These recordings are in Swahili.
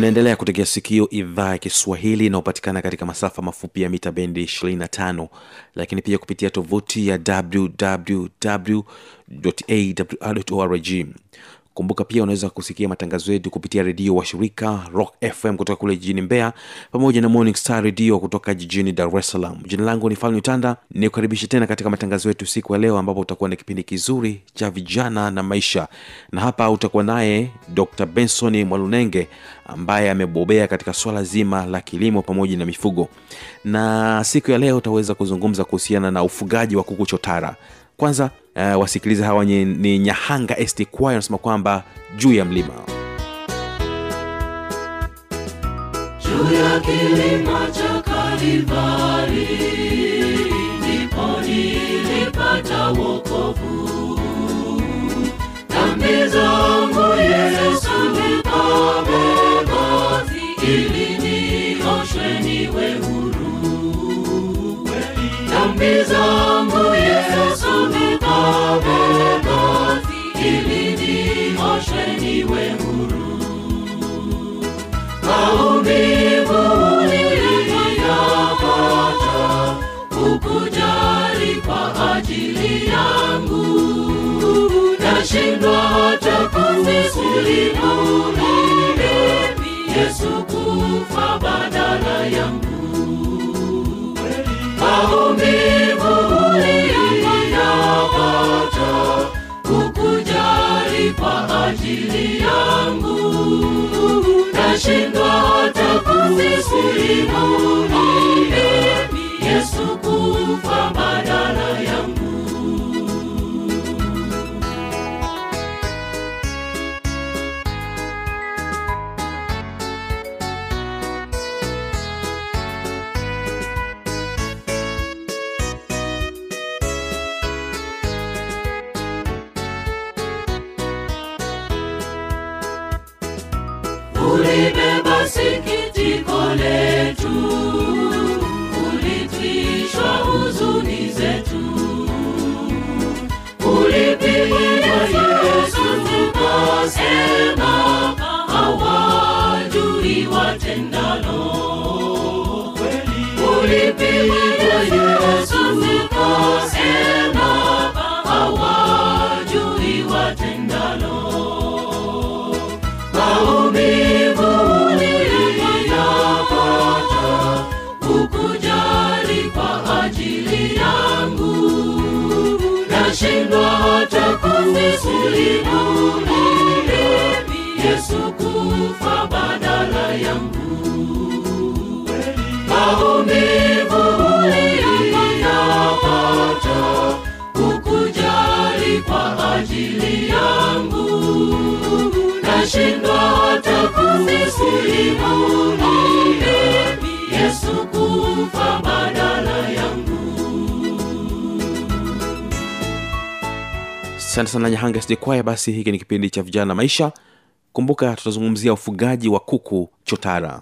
unaendelea kutegea sikio idhaa ya kiswahili inayopatikana katika masafa mafupi ya mita bendi 25 lakini pia kupitia tovuti ya wwwawrorg kumbuka pia unaweza kusikia matangazo yetu kupitia redio wa shirika rock fm kutoka kule jijini mbeya pamoja na morning star redio kutoka jijini dar es salaam. Jina langu ni falme tanda ni kukaribisha tena katika matangazo yetu siku ya leo ambapo utakuwa na kipindi kizuri cha vijana na maisha. Na hapa utakuwa naye dr benson mwalunenge ambaye amebobea katika swala zima la kilimo pamoja na mifugo. Na siku ya leo utaweza kuzungumza kuhusiana na ufugaji wa kuku chotara kwanza uh, wasikiliza hawa ni, ni nyahanga st choir wanasema kwamba juu ya mlima juu ya kilima cha Kalivari, ndipo nilipata wokovu. Dhambi zangu Yesu nikabeba, ili nioshwe niwe huru. Zangu Yesu nashindwa hata yesu kufa badala yangu. Maumivu niliyapata ukujali kwa ajili yangu nashindwa hata kumisilimu nashindwa hata kumisilimu yesu nashindwa hata yesu kufa badala yangu. Asante sana nyahanga st choir basi hiki ni kipindi cha vijana na maisha. Kumbuka tutazungumzia ufugaji wa kuku chotara.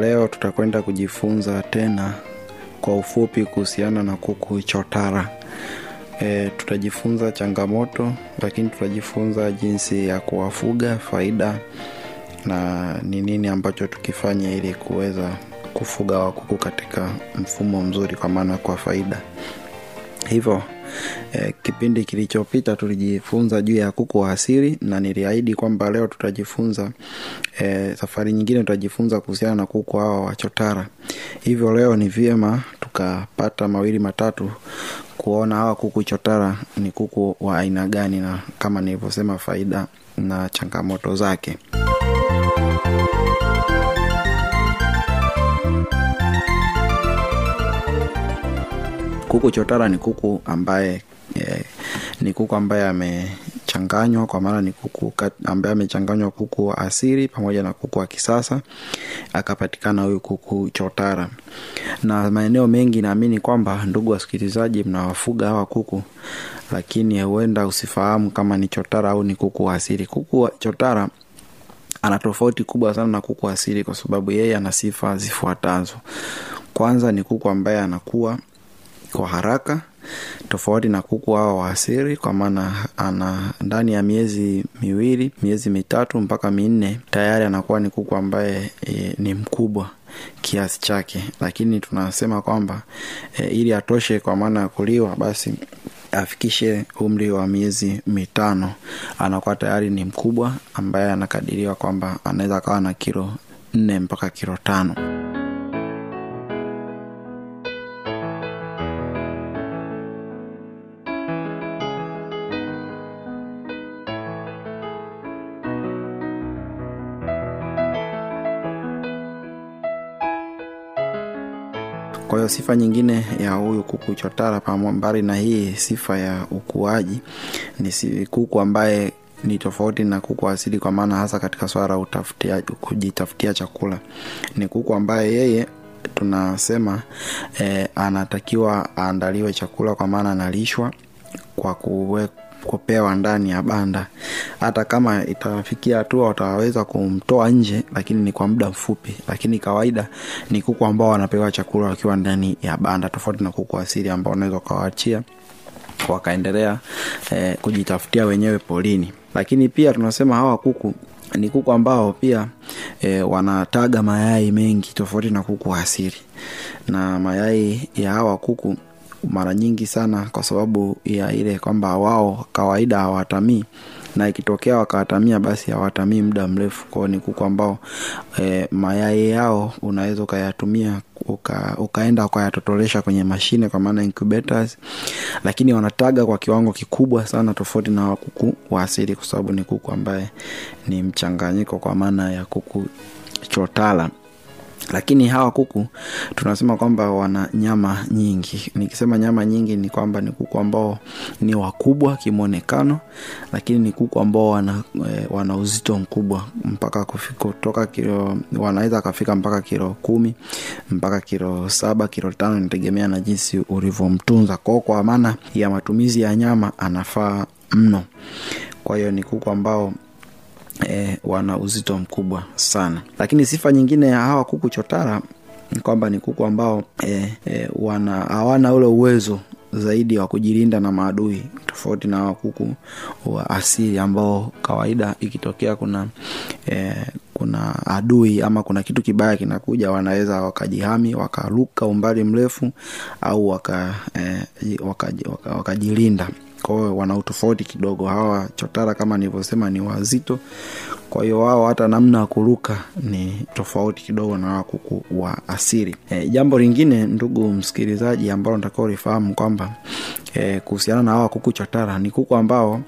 Leo tutakwenda kujifunza tena kwa ufupi kuhusiana na kuku chotara. E, tutajifunza changamoto, lakini tutajifunza jinsi ya kuwafuga, faida na ni nini ambacho tukifanya ili kuweza kufuga wakuku katika mfumo mzuri, kwa maana kwa faida. hivyo eh, kipindi kilichopita tulijifunza juu ya kuku wa asili na niliahidi kwamba leo tutajifunza e, safari nyingine tutajifunza kuhusiana na kuku hawa wachotara hivyo leo ni vyema tukapata mawili matatu kuona hawa kuku chotara ni kuku wa aina gani na kama nilivyosema faida na changamoto zake kuku chotara ni kuku ambaye eh, ni kuku ambaye amechanganywa kwa maana ni kuku ambaye amechanganywa kuku wa asili pamoja na kuku wa kisasa akapatikana huyu kuku chotara. Na maeneo mengi naamini kwamba ndugu wasikilizaji mnawafuga hawa kuku lakini huenda usifahamu kama ni chotara au ni kuku wa asili. Kuku wa chotara ana tofauti kubwa sana na kuku asili kwa sababu yeye ana sifa zifuatazo. Kwanza ni kuku ambaye anakuwa kwa haraka tofauti na kuku hawa wa asiri kwa maana ana ndani ya miezi miwili miezi mitatu mpaka minne tayari anakuwa ni kuku ambaye e, ni mkubwa kiasi chake. Lakini tunasema kwamba e, ili atoshe kwa maana ya kuliwa basi afikishe umri wa miezi mitano. Anakuwa tayari ni mkubwa ambaye anakadiriwa kwamba anaweza akawa na kilo nne mpaka kilo tano sifa nyingine ya huyu kuku chotara mbali na hii sifa ya ukuaji ni kuku ambaye ni tofauti na kuku asili kwa maana hasa katika swala la utafutia kujitafutia chakula. Ni kuku ambaye yeye tunasema eh, anatakiwa aandaliwe chakula kwa maana analishwa kwa kuwe, kupewa ndani ya banda. Hata kama itafikia hatua wataweza kumtoa nje lakini ni kwa muda mfupi. Lakini kawaida ni kuku ambao wanapewa chakula wakiwa ndani ya banda tofauti na kuku asili ambao unaweza ukawaachia wakaendelea eh, kujitafutia wenyewe polini. Lakini pia tunasema hawa kuku ni kuku ambao pia e, wanataga mayai mengi tofauti na kuku asili. Na mayai ya hawa kuku mara nyingi sana kwa sababu ya ile kwamba wao kawaida hawatamii na ikitokea wakawatamia basi hawatamii muda mrefu. Kwao ni kuku ambao e, mayai yao unaweza ukayatumia uka, ukaenda ukayatotolesha kwenye mashine kwa maana incubators lakini wanataga kwa kiwango kikubwa sana tofauti na kuku wa asili kwa sababu ni kuku ambaye ni mchanganyiko kwa maana ya kuku chotala lakini hawa kuku tunasema kwamba wana nyama nyingi. Nikisema nyama nyingi ni kwamba ni kuku ambao ni wakubwa kimwonekano lakini ni kuku ambao wana, e, wana uzito mkubwa mpaka kutoka kilo wanaweza akafika mpaka kilo kumi mpaka kilo saba kilo tano inategemea na jinsi ulivyomtunza. Kwao kwa maana ya matumizi ya nyama anafaa mno. Kwa hiyo ni kuku ambao e, wana uzito mkubwa sana. Lakini sifa nyingine ya hawa kuku chotara kwamba ni kuku ambao e, e, wana hawana ule uwezo zaidi wa kujilinda na maadui tofauti na hawa kuku wa asili ambao kawaida ikitokea kuna e, kuna adui ama kuna kitu kibaya kinakuja wanaweza wakajihami wakaruka umbali mrefu au waka, e, wakajilinda waka, waka kwao wana utofauti kidogo. Hawa chotara kama nilivyosema ni wazito. Kwa hiyo wao hata namna ya kuruka ni tofauti kidogo na kuku wa asili. E, jambo lingine ndugu msikilizaji ambalo natakiwa ulifahamu kwamba e, kuhusiana na hawa kuku chotara ni kuku ambao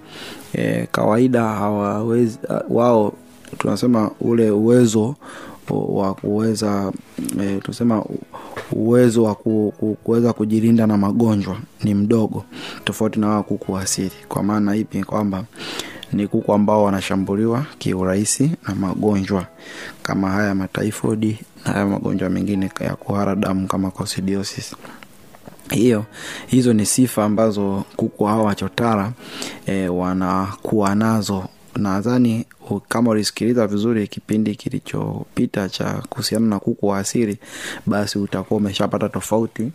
e, kawaida hawawezi wao tunasema ule uwezo wa kuweza e, tunasema uwezo wa ku, ku, kuweza kujilinda na magonjwa ni mdogo tofauti na hawa kuku wa asili. Kwa maana ipi? Kwamba ni kuku ambao wanashambuliwa kiurahisi na magonjwa kama haya mataifodi na haya magonjwa mengine ya kuhara damu kama coccidiosis. Hiyo hizo ni sifa ambazo kuku hawa wachotara e, wanakuwa nazo nadhani kama ulisikiliza vizuri kipindi kilichopita cha kuhusiana na kuku wa asili basi utakuwa umeshapata tofauti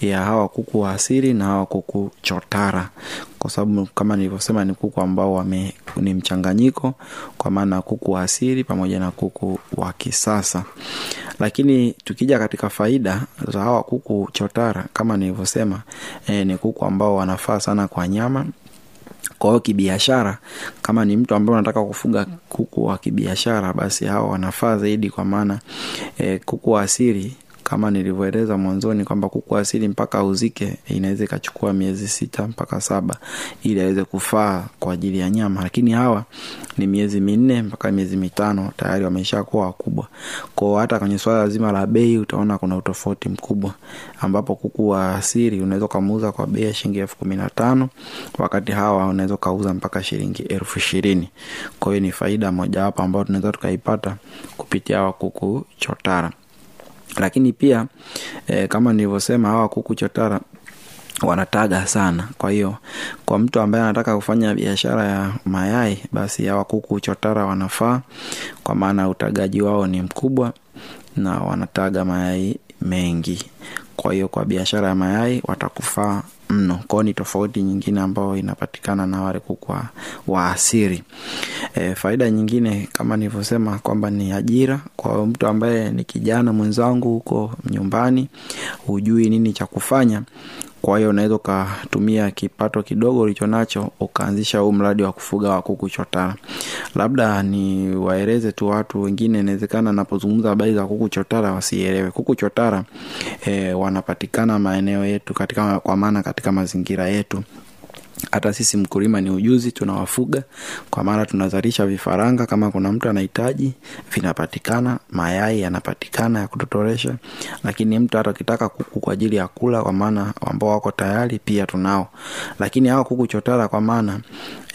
ya hawa kuku wa asili na hawa kuku chotara. Kwa sababu kama nilivyosema ni kuku ambao wame, ni mchanganyiko kwa maana kuku wa asili pamoja na kuku wa kisasa. Lakini tukija katika faida za hawa kuku chotara kama nilivyosema e, ni kuku ambao wanafaa sana kwa nyama kwa hiyo kibiashara kama ni mtu ambaye unataka kufuga kuku wa kibiashara basi hawa wanafaa zaidi kwa maana e, kuku wa asili kama nilivyoeleza mwanzoni kwamba kuku asili mpaka auzike inaweza ikachukua miezi sita mpaka saba ili aweze kufaa kwa ajili ya nyama. Lakini hawa ni miezi minne mpaka miezi mitano tayari wameshakuwa wakubwa. Kwao hata kwenye swala zima la bei utaona kuna utofauti mkubwa ambapo kuku wa asili unaweza ukamuuza kwa bei ya shilingi elfu kumi na tano wakati hawa unaweza ukauza mpaka shilingi elfu ishirini. Kwa hiyo ni faida mojawapo ambayo tunaweza tukaipata kupitia hawa kuku chotara lakini pia e, kama nilivyosema hawa kuku chotara wanataga sana. Kwa hiyo kwa mtu ambaye anataka kufanya biashara ya mayai basi hawa kuku chotara wanafaa kwa maana utagaji wao ni mkubwa na wanataga mayai mengi. Kwa hiyo kwa biashara ya mayai watakufaa mno. Kwao ni tofauti nyingine ambayo inapatikana na wale kuku wa, asiri e, faida nyingine kama nilivyosema kwamba ni ajira. Kwa mtu ambaye ni kijana mwenzangu huko nyumbani hujui nini cha kufanya kwa hiyo unaweza ukatumia kipato kidogo ulicho nacho ukaanzisha huu mradi wa kufuga wa kuku chotara labda ni waeleze tu watu wengine inawezekana napozungumza habari za kuku chotara wasielewe. Kuku chotara e, wanapatikana maeneo yetu katika kwa maana katika mazingira yetu hata sisi mkulima ni ujuzi tunawafuga. Kwa maana tunazalisha vifaranga kama kuna mtu anahitaji vinapatikana mayai yanapatikana ya kutotoresha lakini mtu hata akitaka kuku kwa ajili ya kula kwa maana ambao wako tayari pia tunao. Lakini hawa kuku chotara kwa maana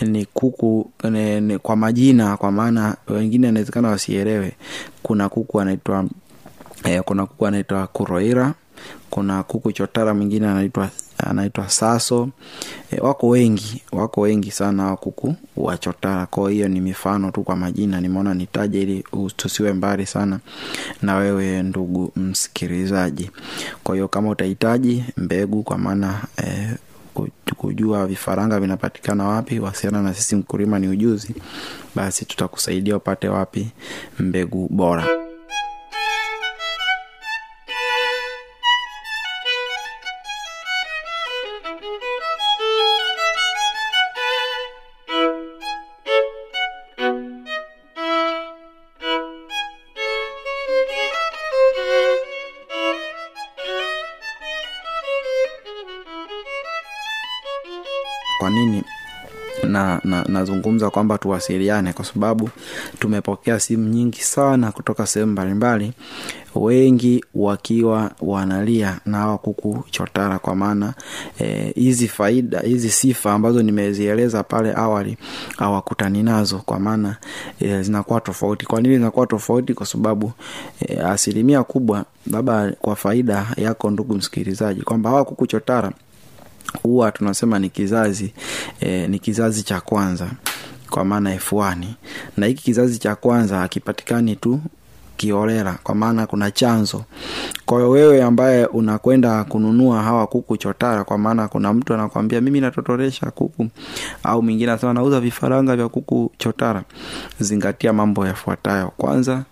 ni kuku ni, ni, kwa majina kwa maana wengine inawezekana wasielewe. Kuna kuku anaitwa eh, kuna kuku anaitwa kuroira kuna kuku chotara mwingine anaitwa anaitwa saso. E, wako wengi wako wengi sana wakuku wachotara. wa kwa hiyo ni mifano tu kwa majina nimeona nitaje ili tusiwe mbali sana na wewe ndugu msikilizaji. Kwa hiyo kama utahitaji mbegu kwa maana e, kujua vifaranga vinapatikana wapi wasiana na sisi mkulima ni ujuzi basi tutakusaidia upate wapi mbegu bora kwa nini na na nazungumza kwamba tuwasiliane kwa sababu tumepokea simu nyingi sana kutoka sehemu mbalimbali wengi wakiwa wanalia na chotara kwa maana hizi e, faida hizi sifa ambazo nimezieleza pale awali hawakutani nazo kwa maana e, zinakuwa tofauti. Kwa nini zinakuwa tofauti? Kwa sababu e, asilimia kubwa labda kwa faida yako ndugu msikilizaji kwamba hawa kuku chotara huwa tunasema ni kizazi e, ni kizazi cha kwanza kwa maana efuani na hiki kizazi cha kwanza hakipatikani tu kiolela kwa maana kuna chanzo kwa wewe ambaye unakwenda kununua hawa kuku chotara kwa maana kuna mtu anakwambia mimi natotoresha kuku au mwingine anasema nauza vifaranga vya kuku chotara. Zingatia mambo yafuatayo. Kwanza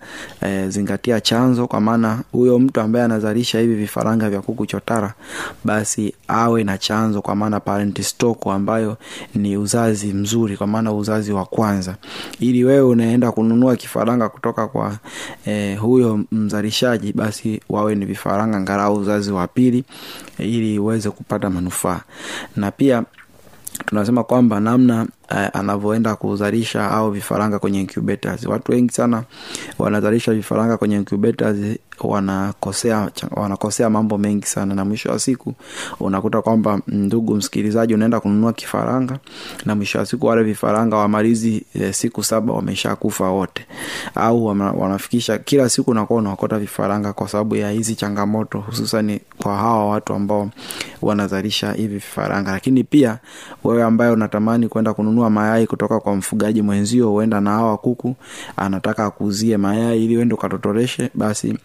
e, zingatia chanzo kwa maana huyo mtu ambaye anazalisha hivi vifaranga vya kuku chotara basi awe na chanzo kwa maana parent stock ambayo ni uzazi mzuri kwa maana uzazi wa kwanza. Ili wewe unaenda kununua kifaranga kutoka kwa e, huyo mzalishaji basi wawe ni vifaranga ngarau uzazi wa pili ili uweze kupata manufaa. Na pia tunasema kwamba namna uh, anavyoenda kuzalisha au vifaranga kwenye incubators. Watu wengi sana wanazalisha vifaranga kwenye incubators wanakosea wanakosea mambo mengi sana. Na mwisho wa siku unakuta kwamba ndugu msikilizaji unaenda kununua kifaranga na mwisho wa siku wale vifaranga wamalizi e, siku saba wamesha kufa wote. Au wana, wanafikisha kila siku unakuwa unaokota vifaranga kwa sababu ya hizi changamoto hususan kwa hawa watu ambao wanazalisha hivi vifaranga. Lakini pia wewe ambaye unatamani kwenda kununua mayai kutoka kwa mfugaji mwenzio huenda na hawa kuku anataka akuzie mayai ili uende ukatotoreshe basi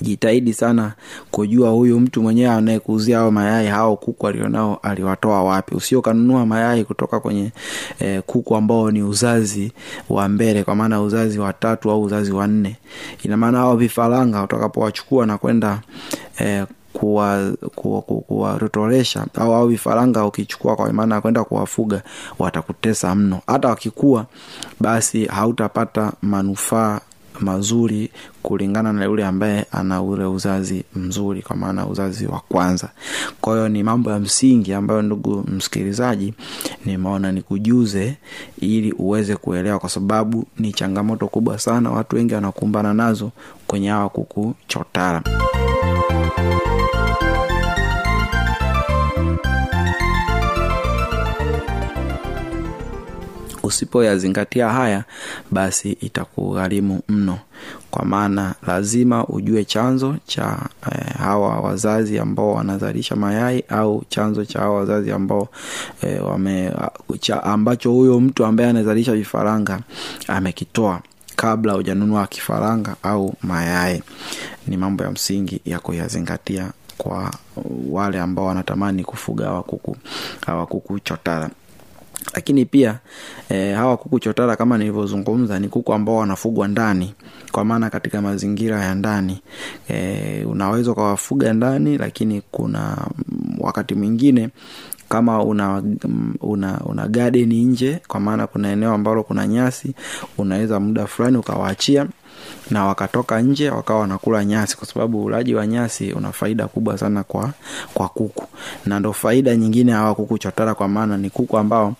jitahidi sana kujua huyu mtu mwenyewe anayekuuzia hao mayai hao kuku alionao aliwatoa wapi? Usio kanunua mayai kutoka kwenye eh, kuku ambao ni uzazi wa mbele kwa maana uzazi wa tatu au uzazi wa nne. Ina maana hao vifaranga utakapowachukua na kwenda eh, kuwatotolesha kuwa, kuwa au au vifaranga ukichukua kwa maana kwenda kuwafuga watakutesa mno. Hata wakikua basi hautapata manufaa mazuri kulingana na yule ambaye ana ule uzazi mzuri kwa maana uzazi wa kwanza. Kwa hiyo ni mambo ya msingi ambayo ndugu msikilizaji nimeona nikujuze ili uweze kuelewa kwa sababu ni changamoto kubwa sana watu wengi wanakumbana nazo kwenye hawa kuku chotara usipoyazingatia haya basi itakugharimu mno. Kwa maana lazima ujue chanzo cha eh, hawa wazazi ambao wanazalisha mayai au chanzo cha hawa wazazi ambao eh, wame, cha, ambacho huyo mtu ambaye anazalisha vifaranga amekitoa kabla hujanunua kifaranga au mayai. Ni mambo ya msingi ya kuyazingatia kwa wale ambao wanatamani kufuga hawa kuku hawa kuku chotara lakini pia e, hawa kuku chotara kama nilivyozungumza ni kuku ambao wanafugwa ndani. Kwa maana katika mazingira ya ndani e, unaweza ukawafuga ndani lakini kuna wakati mwingine kama una una, una gadeni nje kwa maana kuna eneo ambalo kuna nyasi unaweza muda fulani ukawaachia na wakatoka nje wakawa wanakula nyasi kwa sababu ulaji wa nyasi una faida kubwa sana kwa kwa kuku. Na ndo faida nyingine hawa kuku chotara kwa maana ni kuku ambao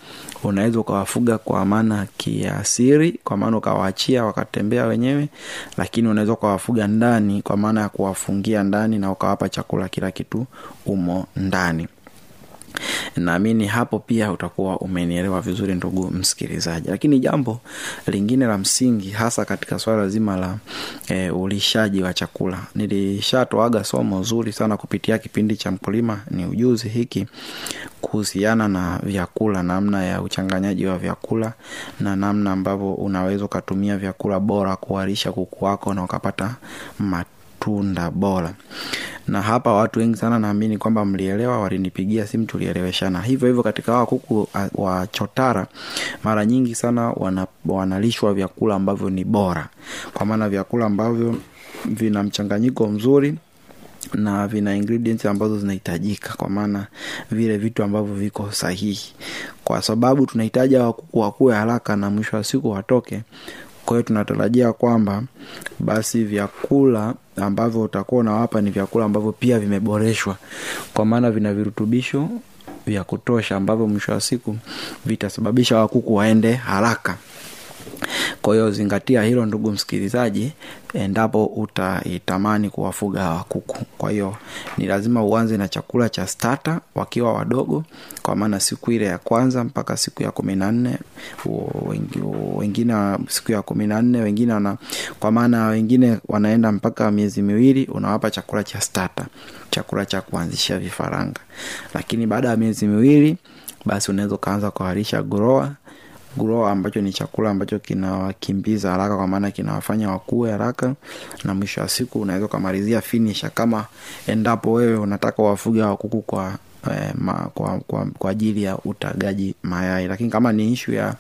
unaweza ukawafuga kwa maana kiasiri kwa maana ukawaachia wakatembea wenyewe lakini unaweza ukawafuga ndani kwa maana ya kuwafungia ndani na ukawapa chakula kila kitu umo ndani naamini hapo pia utakuwa umenielewa vizuri ndugu msikilizaji. Lakini jambo lingine la msingi hasa katika swala zima la e, ulishaji wa chakula. Nilishatoaga somo zuri sana kupitia kipindi cha mkulima ni ujuzi hiki kuhusiana na vyakula namna ya uchanganyaji wa vyakula na namna ambavyo unaweza ukatumia vyakula bora kuwalisha kuku wako na ukapata matunda bora na hapa watu wengi sana naamini kwamba mlielewa walinipigia simu tulieleweshana. Hivyo hivyo katika hawa kuku wa chotara mara nyingi sana wana, wanalishwa vyakula ambavyo ni bora. Kwa maana vyakula ambavyo vina mchanganyiko mzuri na vina ingredients ambazo zinahitajika. Kwa maana vile vitu ambavyo viko sahihi. Kwa sababu tunahitaji hawa kuku haraka na mwisho wa siku watoke kwa hiyo tunatarajia kwamba basi vyakula ambavyo utakuwa unawapa ni vyakula ambavyo pia vimeboreshwa. Kwa maana vina virutubisho vya kutosha ambavyo mwisho wa siku vitasababisha wakuku waende haraka kwa hiyo zingatia hilo ndugu msikilizaji endapo utaitamani kuwafuga hawa kuku. Kwa hiyo ni lazima uanze na chakula cha stata wakiwa wadogo kwa maana siku ile ya kwanza mpaka siku ya kumi na nne wengine siku ya kumi na nne wengine wana kwa maana wengine wanaenda mpaka miezi miwili unawapa chakula cha stata chakula cha kuanzishia vifaranga. Lakini baada ya miezi miwili basi unaweza ukaanza kuharisha groa grower ambacho ni chakula ambacho kinawakimbiza haraka kwa maana kinawafanya wakue haraka na mwisho wa siku unaweza ukamalizia finisha kama endapo wewe unataka wafuge wakuku kwa eh, ma, kwa, kwa, kwa ajili ya utagaji mayai. Lakini kama ni ishu ya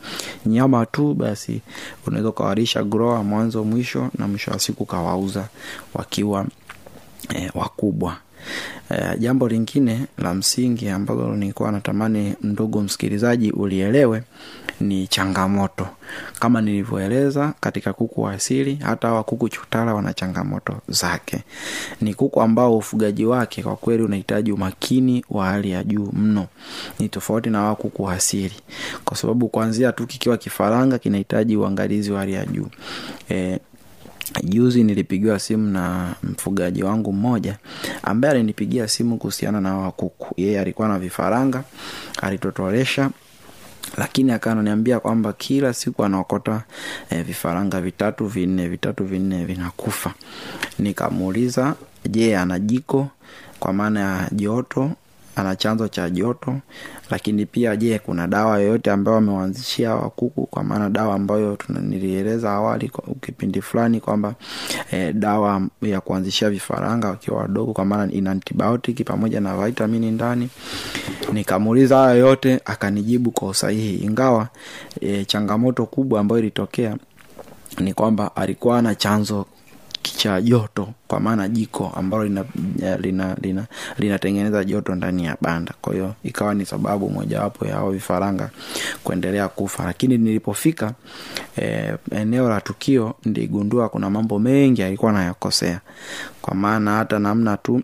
nyama tu basi unaweza ukawarisha groa mwanzo mwisho na mwisho wa siku ukawauza wakiwa eh, wakubwa Uh, jambo lingine la msingi ambalo nilikuwa natamani ndugu msikilizaji ulielewe ni changamoto. Kama nilivyoeleza katika kuku wa asili hata hawa kuku chotara wana changamoto zake. Ni kuku ambao ufugaji wake kwa kweli unahitaji umakini wa hali ya juu mno. Ni tofauti na hawa kuku wa asili. Kwa sababu kuanzia tu kikiwa kifaranga kinahitaji uangalizi wa hali ya juu. E, juzi nilipigiwa simu na mfugaji wangu mmoja ambaye alinipigia simu kuhusiana na hawa kuku yeye alikuwa na vifaranga alitotolesha lakini akananiambia kwamba kila siku anaokota e, vifaranga vitatu vinne vitatu vinne vinakufa. Nikamuuliza je ana jiko? Kwa maana ya joto ana chanzo cha joto lakini pia je kuna dawa yoyote ambayo wamewanzishia hawa kuku? Kwa maana dawa ambayo nilieleza awali kipindi fulani kwamba e, dawa ya kuanzishia vifaranga wakiwa wadogo kwa maana ina antibiotic pamoja na vitamini ndani. Nikamuuliza haya yote akanijibu kwa usahihi. Ingawa e, changamoto kubwa ambayo ilitokea ni kwamba alikuwa na chanzo cha joto kwa maana jiko ambalo linatengeneza lina, lina, lina joto ndani ya banda. Kwa hiyo ikawa ni sababu mojawapo ya hao vifaranga kuendelea kufa. Lakini nilipofika eh, eneo la tukio niligundua kuna mambo mengi alikuwa nayakosea. Kwa maana hata namna tu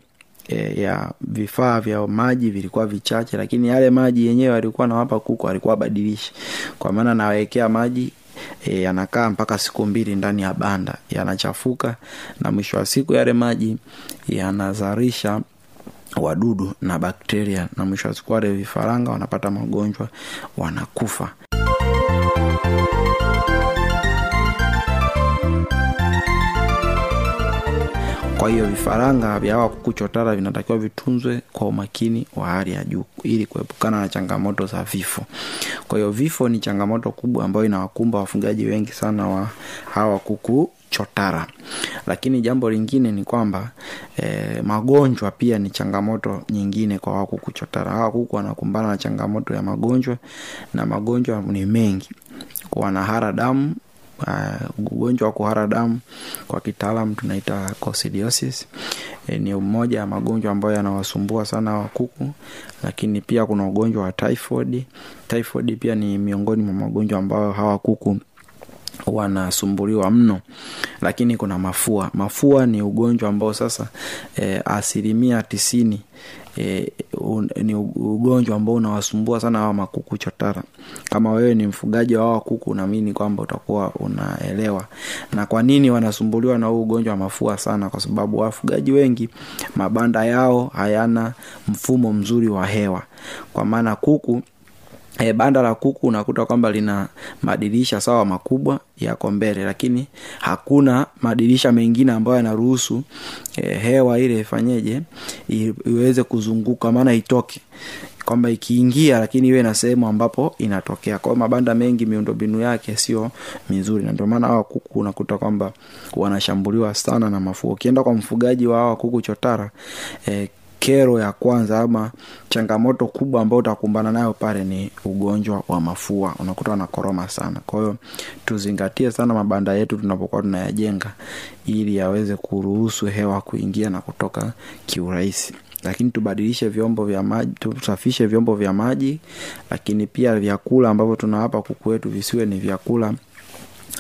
e, ya vifaa vya maji vilikuwa vichache lakini yale maji yenyewe alikuwa nawapa kuku alikuwa abadilishi kwa maana nawekea maji e, yanakaa mpaka siku mbili ndani ya banda. Yanachafuka na mwisho wa siku yale maji yanazalisha wadudu na bakteria na mwisho wa siku wale vifaranga wanapata magonjwa wanakufa kwa hiyo vifaranga vya hawa kuku chotara vinatakiwa vitunzwe kwa umakini wa hali ya juu ili kuepukana na changamoto za vifo. Kwa hiyo vifo ni changamoto kubwa ambayo inawakumba wafugaji wengi sana wa hawa kuku chotara. Lakini jambo lingine ni kwamba eh, magonjwa pia ni changamoto nyingine kwa hawa kuku chotara. Hawa wanakumbana na changamoto ya magonjwa na magonjwa ni mengi. Wanahara damu uh, ugonjwa wa kuhara damu kwa kitaalam tunaita coccidiosis. E, ni mmoja ya magonjwa ambayo yanawasumbua sana wa kuku lakini pia kuna ugonjwa wa typhoid. Typhoid pia ni miongoni mwa magonjwa ambayo hawa kuku wanasumbuliwa mno lakini kuna mafua. Mafua ni ugonjwa ambao sasa e, asilimia tisini e, un, ni ugonjwa ambao unawasumbua sana hawa makuku chotara. Kama wewe ni mfugaji wa hawa kuku naamini kwamba utakuwa unaelewa. Na kwa nini wanasumbuliwa na huu ugonjwa wa mafua sana? Kwa sababu wafugaji wengi mabanda yao hayana mfumo mzuri wa hewa. Kwa maana kuku E, banda la kuku unakuta kwamba lina madirisha sawa makubwa yako mbele lakini hakuna madirisha mengine ambayo yanaruhusu e, hewa ile ifanyeje iweze kuzunguka maana itoke kwamba ikiingia lakini iwe na sehemu ambapo inatokea. Kwao mabanda mengi miundombinu yake sio mizuri. Na ndio maana hawa kuku unakuta kwamba wanashambuliwa sana na mafua. Ukienda kwa mfugaji wa hawa kuku chotara eh, kero ya kwanza ama changamoto kubwa ambayo utakumbana nayo pale ni ugonjwa wa mafua. Unakuta wanakoroma sana. Kwa hiyo tuzingatie sana mabanda yetu tunapokuwa tunayajenga ili yaweze kuruhusu hewa kuingia na kutoka kiurahisi. Lakini tubadilishe vyombo vya maji tusafishe vyombo vya maji lakini pia vyakula ambavyo tunawapa kuku wetu visiwe ni vyakula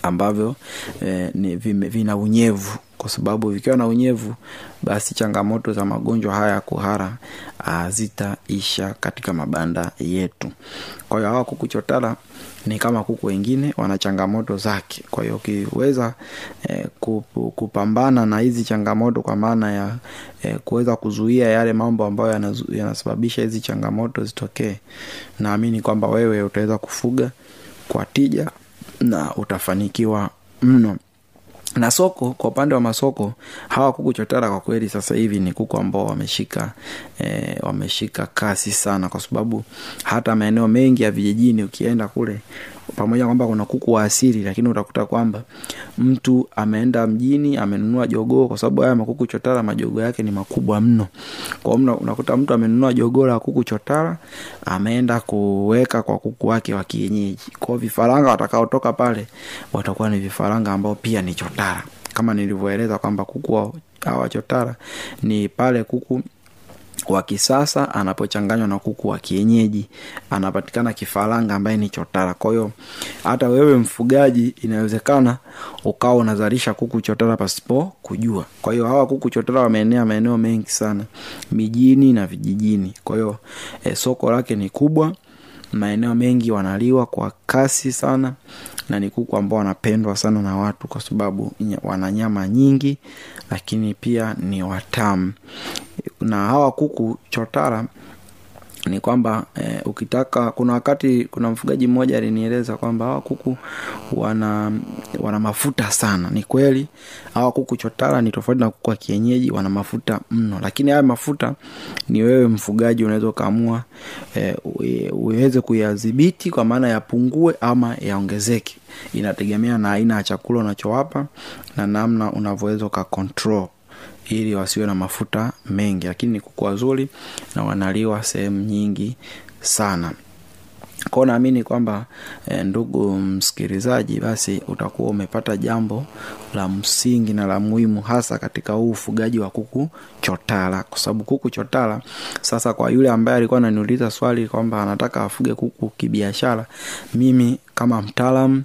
ambavyo eh, ni, vime, vina unyevu kwa sababu vikiwa na unyevu basi changamoto za magonjwa haya ya kuhara zitaisha katika mabanda yetu. Kwa hiyo hawa kuku chotara ni kama kuku wengine wana changamoto zake. Kwa hiyo ukiweza eh, kupambana na hizi changamoto kwa maana ya eh, kuweza kuzuia yale mambo ambayo yanasababisha hizi changamoto zitokee naamini kwamba wewe utaweza kufuga kwa tija na utafanikiwa mno na soko kwa upande wa masoko hawa kuku chotara kwa kweli sasa hivi ni kuku ambao wameshika e, wameshika kasi sana kwa sababu hata maeneo mengi ya vijijini ukienda kule pamoja kwamba kuna kuku wa asili lakini utakuta kwamba mtu ameenda mjini amenunua jogoo kwa sababu haya makuku chotara majogoo yake ni makubwa mno. Kwa mna, unakuta mtu amenunua jogoo la kuku chotara ameenda kuweka kwa kuku wake wa kienyeji. Kwao vifaranga watakaotoka pale watakuwa ni vifaranga ambao pia ni chotara. Kama nilivyoeleza kwamba kuku wa- hawa chotara ni pale kuku wa kisasa anapochanganywa na kuku wa kienyeji anapatikana kifaranga ambaye ni chotara. Kwa hiyo hata wewe mfugaji inawezekana ukawa unazalisha kuku chotara pasipo kujua. Kwa hiyo hawa kuku chotara wameenea maeneo mengi sana mijini na vijijini. Kwa hiyo e, soko lake ni kubwa maeneo mengi wanaliwa kwa kasi sana na ni kuku ambao wanapendwa sana na watu kwa sababu wana nyama nyingi lakini pia ni watamu na hawa kuku chotara ni kwamba e, ukitaka kuna wakati kuna mfugaji mmoja alinieleza kwamba hawa kuku wana wana mafuta sana. Ni kweli hawa kuku chotara ni tofauti na kuku wa kienyeji wana mafuta mno. Lakini haya mafuta ni wewe mfugaji unaweza ukaamua e, uweze kuyadhibiti kwa maana yapungue ama yaongezeke. Inategemea na aina ya chakula unachowapa na namna unavyoweza ukacontrol ili wasiwe na mafuta mengi lakini ni kuku wazuri na wanaliwa sehemu nyingi sana. Kwao naamini kwamba e, ndugu msikilizaji basi utakuwa umepata jambo la msingi na la muhimu hasa katika huu ufugaji wa kuku chotara. Kwa sababu kuku chotara sasa kwa yule ambaye alikuwa ananiuliza swali kwamba anataka afuge kuku kibiashara mimi kama mtaalam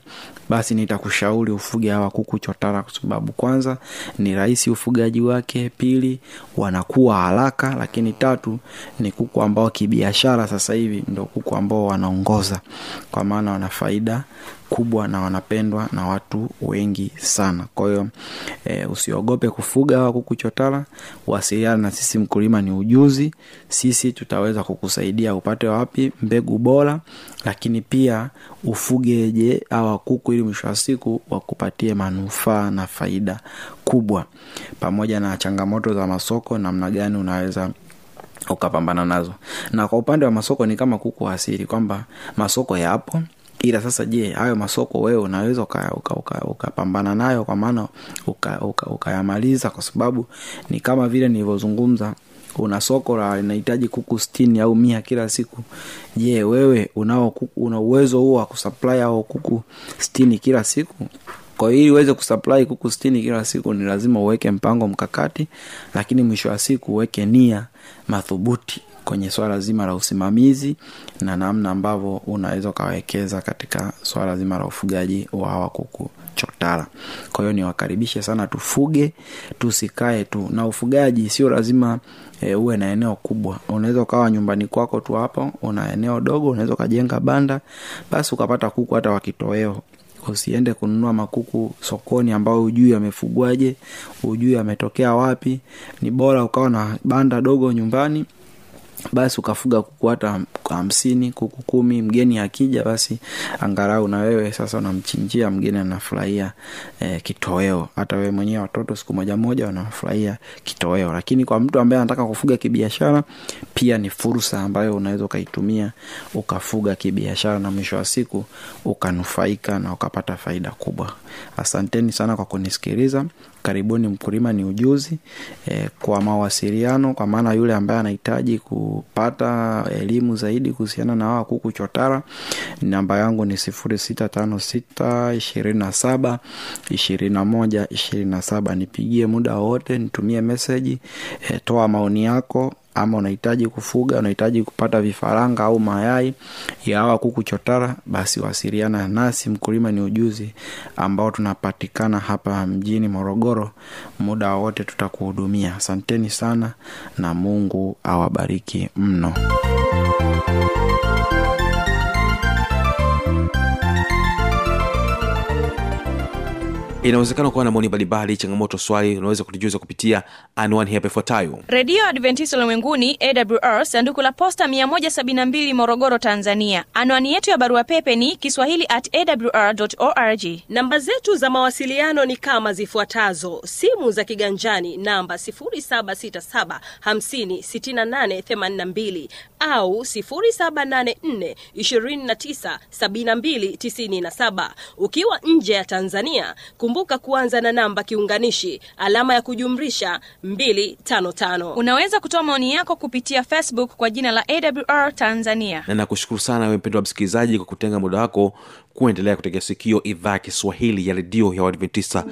basi nitakushauri ufuge hawa kuku chotara kwa sababu kwanza ni rahisi ufugaji wake pili wanakuwa haraka lakini tatu ni kuku ambao kibiashara sasa hivi ndo kuku ambao wanaongoza. Kwa maana wana faida kubwa na wanapendwa na watu wengi sana. Kwa hiyo e, usiogope kufuga hawa kuku chotara wasiliana na sisi mkulima ni ujuzi. Sisi tutaweza kukusaidia upate wapi mbegu bora. Lakini pia ufugeje hawa kuku ili mwisho wa siku wakupatie manufaa na faida kubwa. Pamoja na changamoto za masoko namna gani unaweza ukapambana nazo. Na kwa upande wa masoko ni kama kuku wa asili kwamba masoko yapo ila sasa je hayo masoko wewe unaweza ukapambana uka, uka, uka nayo kwa maana ukayamaliza uka, uka kwa sababu ni kama vile nilivyozungumza una soko la linahitaji kuku stini au mia kila siku. Je wewe unao una uwezo huo wa kusupply au kuku stini kila siku? Kwa hiyo ili uweze kusupply kuku stini kila siku ni lazima uweke mpango mkakati lakini mwisho wa siku uweke nia madhubuti kwenye swala zima la usimamizi na namna ambavyo unaweza ukawekeza katika swala zima la ufugaji wa hawa kuku chotara. Kwa hiyo niwakaribishe sana tufuge tusikae tu. Na ufugaji sio lazima e, uwe na eneo kubwa. Unaweza ukawa nyumbani kwako tu hapo una eneo dogo unaweza ukajenga banda basi ukapata kuku hata wakitoweo usiende kununua makuku sokoni ambao hujui amefugwaje hujui ametokea wapi. Ni bora ukawa na banda dogo nyumbani basi ukafuga kuku hata hamsini kuku kumi mgeni akija basi angalau na wewe sasa unamchinjia mgeni anafurahia eh, kitoweo. Hata wewe mwenyewe watoto siku moja moja wanafurahia kitoweo. Lakini kwa mtu ambaye anataka kufuga kibiashara pia ni fursa ambayo unaweza ukaitumia ukafuga kibiashara na mwisho wa siku ukanufaika na ukapata faida kubwa. Asanteni sana kwa kunisikiliza karibuni mkulima ni ujuzi e, kwa mawasiliano kwa maana yule ambaye anahitaji kupata elimu zaidi kuhusiana na hawa kuku chotara namba yangu ni sifuri sita tano sita ishirini na saba ishirini na moja ishirini na saba. Nipigie muda wowote nitumie meseji e, toa maoni yako ama unahitaji kufuga unahitaji kupata vifaranga au mayai ya hawa kuku chotara basi wasiliana nasi. Mkulima ni ujuzi ambao tunapatikana hapa mjini morogoro. Muda wowote tutakuhudumia. Asanteni sana na mungu awabariki mno inawezekana kuwa na maoni mbalimbali changamoto swali unaweza kutujuza kupitia anwani hapa ifuatayo. Redio adventista ulimwenguni awr sanduku la posta 172 morogoro tanzania. Anwani yetu ya barua pepe ni kiswahili at awr org. Namba zetu za mawasiliano ni kama zifuatazo. Simu za kiganjani namba 767 au 784 ukiwa nje ya tanzania kumbuka kuanza na namba kiunganishi alama ya kujumrisha 255 unaweza kutoa maoni yako kupitia facebook kwa jina la awr tanzania. Na nakushukuru sana we mpendo wa msikilizaji kwa kutenga muda wako kuendelea kutegea sikio idhaa ya kiswahili ya redio ya uadventista